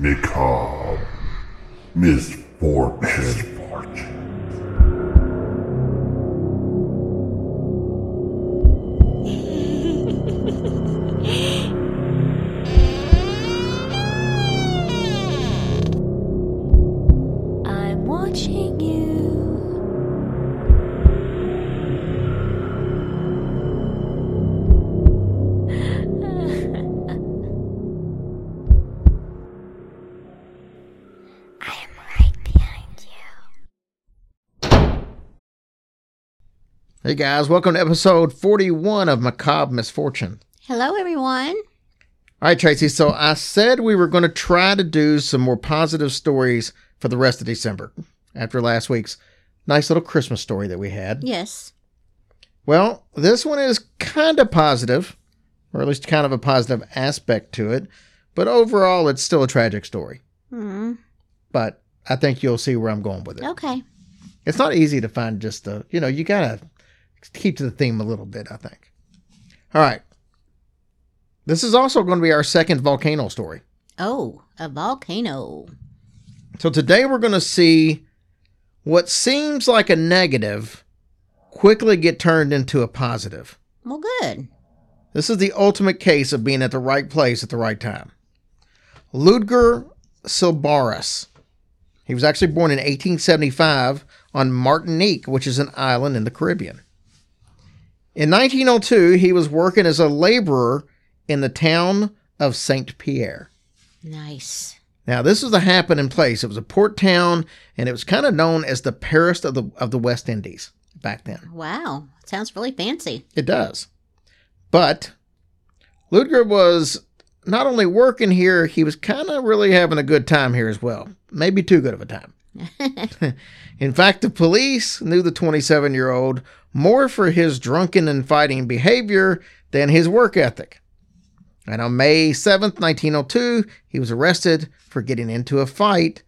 Macabre. Misfortune. I'm watching you. Hey guys, welcome to episode 41 of Macabre Misfortune. Hello, everyone. All right, Tracy, so I said we were going to try to do some more positive stories for the rest of December after last week's nice little Christmas story that we had. Yes. Well, this one is kind of positive, or at least kind of a positive aspect to it, but overall it's still a tragic story. Hmm. But I think you'll see where I'm going with it. Okay. It's not easy to find just the, you know, you got to keep to the theme a little bit, I think. All right. This is also going to be our second volcano story. Oh, a volcano. So today we're going to see what seems like a negative quickly get turned into a positive. Well, good. This is the ultimate case of being at the right place at the right time. Ludger Sylbaris. He was actually born in 1875 on Martinique, which is an island in the Caribbean. In 1902, he was working as a laborer in the town of St. Pierre. Nice. Now, this was a happening place. It was a port town, and it was kind of known as the Paris of the of the West Indies back then. Wow. Sounds really fancy. It does. But Ludger was not only working here, he was kind of really having a good time here as well. Maybe too good of a time. In fact, the police knew the 27 year old more for his drunken and fighting behavior than his work ethic. And on May 7th, 1902, he was arrested for getting into a fight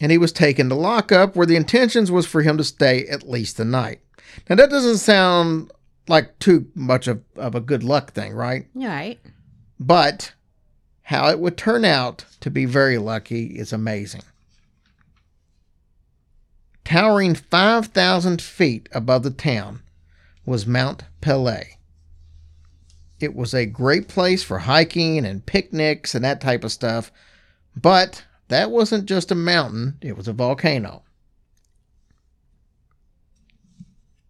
and he was taken to lockup where the intentions was for him to stay at least the night. Now, that doesn't sound like too much of, of a good luck thing, right? Right. But how it would turn out to be very lucky is amazing. Towering 5,000 feet above the town was Mount Pelée. It was a great place for hiking and picnics and that type of stuff, but that wasn't just a mountain, it was a volcano.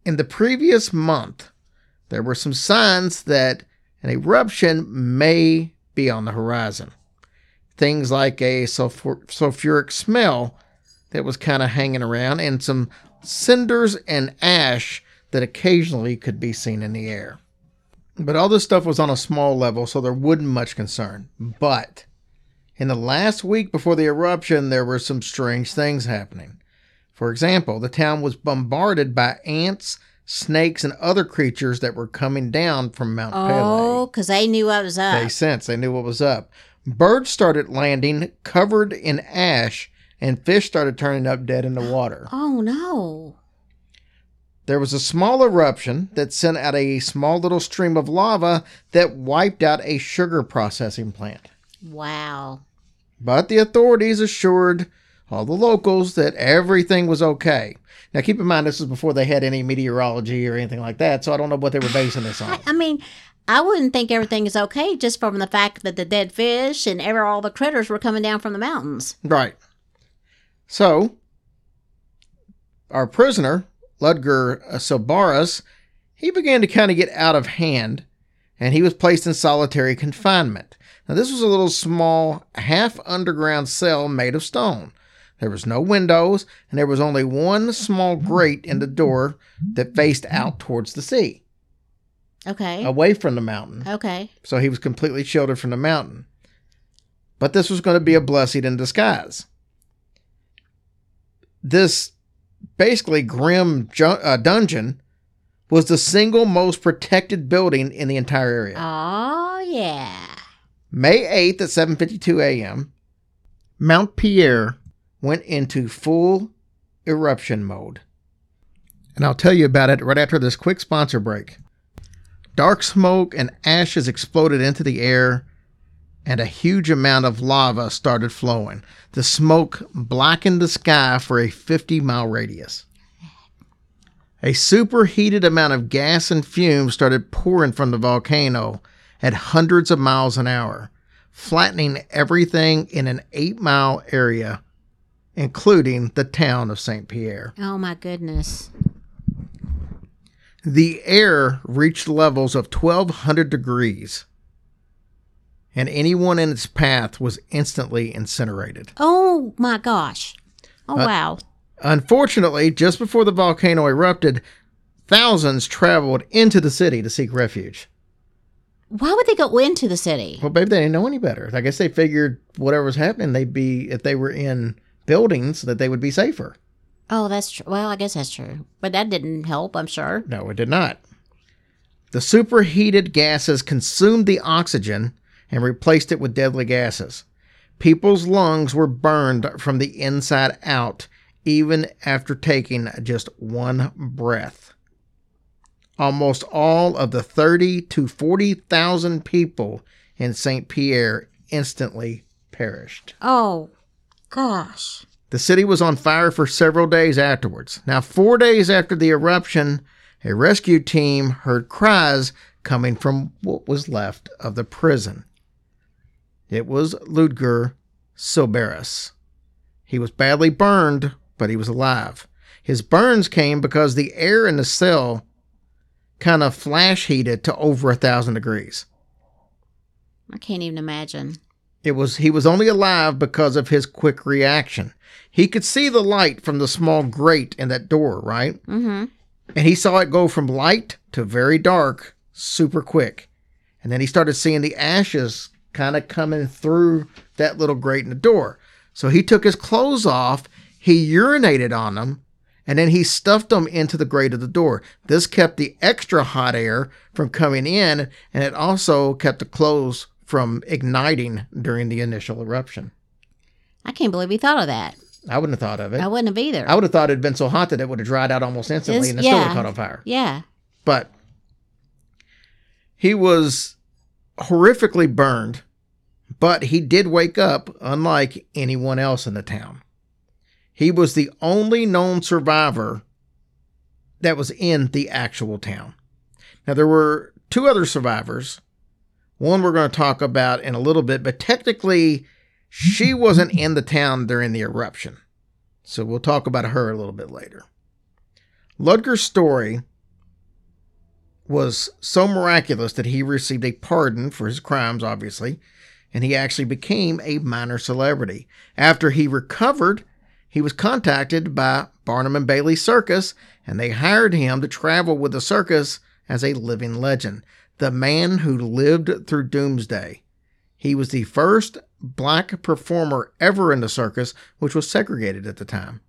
In the previous month, there were some signs that an eruption may be on the horizon. Things like a sulfur- sulfuric smell that was kind of hanging around, and some cinders and ash that occasionally could be seen in the air. But all this stuff was on a small level, so there wasn't much concern. But in the last week before the eruption, there were some strange things happening. For example, the town was bombarded by ants, snakes, and other creatures that were coming down from Mount Pelée. Oh, because they knew what was up. They sensed, they knew what was up. Birds started landing covered in ash, and fish started turning up dead in the water. oh, no. There was a small eruption that sent out a small little stream of lava that wiped out a sugar processing plant. Wow. But the authorities assured all the locals that everything was okay. Now, keep in mind, this was before they had any meteorology or anything like that, so I don't know what they were basing this on. I, mean, I wouldn't think everything is okay just from the fact that the dead fish and ever all the critters were coming down from the mountains. Right. So, our prisoner, Ludger Sylbaris, he began to kind of get out of hand, and he was placed in solitary confinement. Now, this was a little small, half underground cell made of stone. There was no windows, and there was only one small grate in the door that faced out towards the sea, Okay. away from the mountain. Okay. So he was completely sheltered from the mountain. But this was going to be a blessing in disguise. This basically grim ju- uh, dungeon was the single most protected building in the entire area. Oh, yeah. May 8th at 7:52 a.m., Mount Pierre went into full eruption mode. And I'll tell you about it right after this quick sponsor break. Dark smoke and ashes exploded into the air, and a huge amount of lava started flowing. The smoke blackened the sky for a 50 mile radius. A superheated amount of gas and fumes started pouring from the volcano at hundreds of miles an hour, flattening everything in an eight mile area, including the town of St. Pierre. Oh my goodness. The air reached levels of 1200 degrees, and anyone in its path was instantly incinerated. Oh my gosh. Oh Uh, wow. Unfortunately, just before the volcano erupted, thousands traveled into the city to seek refuge. Why would they go into the city? Well, babe, they didn't know any better. I guess they figured whatever was happening, they'd be, if they were in buildings, that they would be safer. Oh, that's true. Well, I guess that's true. But that didn't help, I'm sure. No, it did not. The superheated gases consumed the oxygen and replaced it with deadly gases. People's lungs were burned from the inside out, even after taking just one breath. Almost all of the 30 to 40,000 people in St. Pierre instantly perished. Oh gosh. The city was on fire for several days afterwards. Now, four days after the eruption, a rescue team heard cries coming from what was left of the prison. It was Ludger Sylbaris. He was badly burned, but he was alive. His burns came because the air in the cell kind of flash heated to over a thousand degrees. I can't even imagine. It was he was only alive because of his quick reaction. He could see the light from the small grate in that door, right? Mm-hmm. And he saw it go from light to very dark super quick. And then he started seeing the ashes kind of coming through that little grate in the door. So he took his clothes off, he urinated on them, and then he stuffed them into the grate of the door. This kept the extra hot air from coming in, and it also kept the clothes from igniting during the initial eruption. I can't believe he thought of that. I wouldn't have thought of it. I wouldn't have either. I would have thought it had been so hot that it would have dried out almost instantly It's- and it still would have caught on fire. yeah. But he was horrifically burned, but he did wake up unlike anyone else in the town. He was the only known survivor that was in the actual town. Now, there were two other survivors. One we're going to talk about in a little bit, but technically, she wasn't in the town during the eruption. So we'll talk about her a little bit later. Ludger's story was so miraculous that he received a pardon for his crimes, obviously, and he actually became a minor celebrity. After he recovered, he was contacted by Barnum and Bailey Circus, and they hired him to travel with the circus as a living legend, the man who lived through Doomsday. He was the first black performer ever in the circus, which was segregated at the time.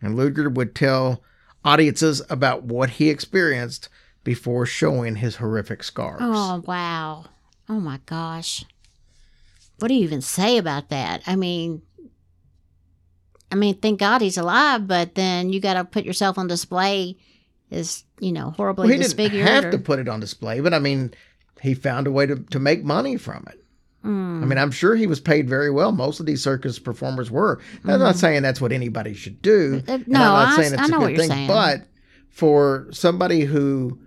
And Ludger would tell audiences about what he experienced before showing his horrific scars. Oh wow. Oh my gosh. What do you even say about that? I mean I mean, thank God he's alive, but then you got to put yourself on display as, you know, horribly well, he didn't disfigured. have or- to put it on display, but I mean, he found a way to, to make money from it. Mm. I mean, I'm sure he was paid very well. Most of these circus performers were. I'm not saying that's what anybody should do. Uh, no, I'm not I- saying I it's know a what good you're thing. saying. But for somebody who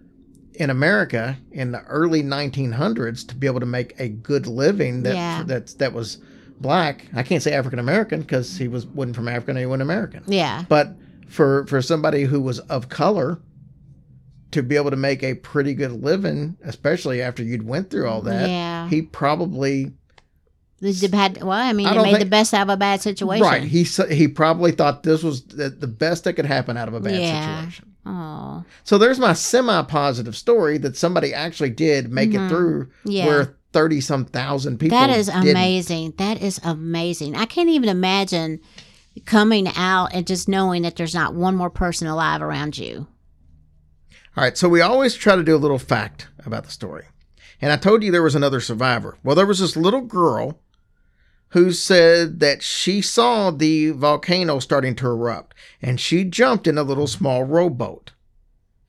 in America in the early 1900s to be able to make a good living that Yeah. that's that was black. I can't say African American because he was wasn't from Africa he wasn't American. yeah. But for for somebody who was of color to be able to make a pretty good living, especially after you'd went through all that, Yeah. he probably had, well, I mean, I he made the best out of a bad situation. right. He he probably thought this was the, the best that could happen out of a bad Yeah. situation. Oh, So there's my semi-positive story that somebody actually did make it through, Mm-hmm. Yeah. where thirty some thousand people. that is didn't. amazing. That is amazing. I can't even imagine coming out and just knowing that there's not one more person alive around you. All right, so we always try to do a little fact about the story. And I told you there was another survivor. Well, there was this little girl who said that she saw the volcano starting to erupt and she jumped in a little small rowboat.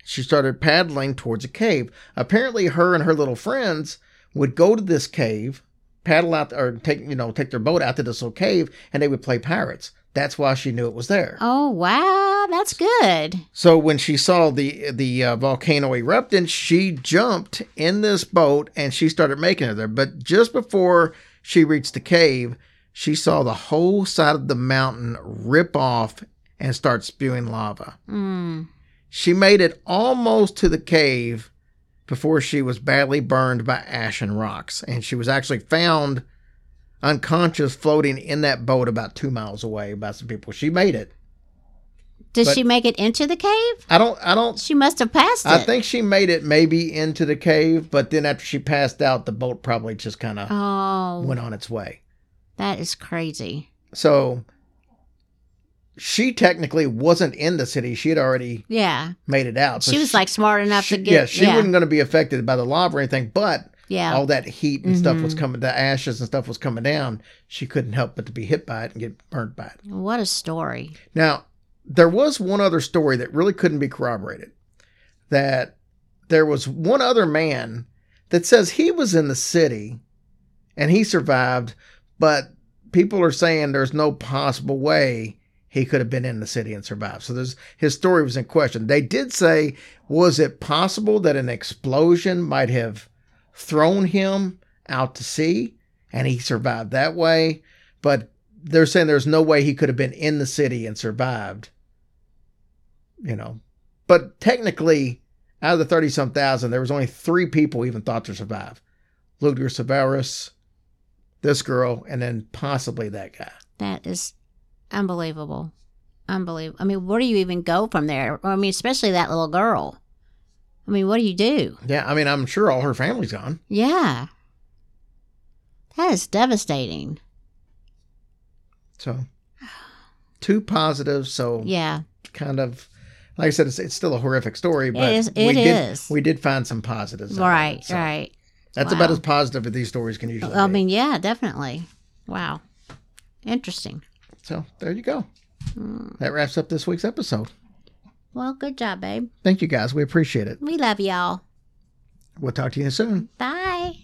She started paddling towards a cave. Apparently, her and her little friends would go to this cave, paddle out or take you know take their boat out to this little cave and they would play pirates. That's why she knew it was there. Oh wow, that's good. So when she saw the the uh, volcano erupting, she jumped in this boat and she started making it there. But just before she reached the cave, she saw the whole side of the mountain rip off and start spewing lava. Mm. She made it almost to the cave before she was badly burned by ash and rocks, and she was actually found unconscious floating in that boat about two miles away by some people. She made it. Did But- she make it into the cave? I don't I don't She must have passed it. I think she made it maybe into the cave, but then after she passed out, the boat probably just kind of Oh, went on its way. that is crazy. So she technically wasn't in the city. She had already Yeah, made it out. So she was like smart enough she- to get. yeah, she yeah, wasn't going to be affected by the lava or anything, but yeah. all that heat and stuff was Mhm. coming, the ashes and stuff was coming down. She couldn't help but to be hit by it and get burnt by it. What a story. Now, there was one other story that really couldn't be corroborated. That there was one other man that says he was in the city and he survived, but people are saying there's no possible way he could have been in the city and survived. So there's his story was in question. They did say, was it possible that an explosion might have thrown him out to sea and he survived that way? But they're saying there's no way he could have been in the city and survived. You know, but technically, out of the thirty some thousand, there was only three people even thought to survive: Ludger Severus, this girl, and then possibly that guy. That is unbelievable. Unbelievable. I mean, where do you even go from there? I mean, especially that little girl. I mean, what do you do? Yeah, I mean, I'm sure all her family's gone. Yeah. That is devastating. So, two positives. So, Yeah. kind of, like I said, it's, it's still a horrific story, but is- we it did we did find some positives. Right, it. So right. That's about as positive as these stories can usually I be. mean, yeah, definitely. Wow. Interesting. So there you go. Mm. That wraps up this week's episode. Well, good job, babe. Thank you guys. We appreciate it. We love y'all. We'll talk to you soon. Bye.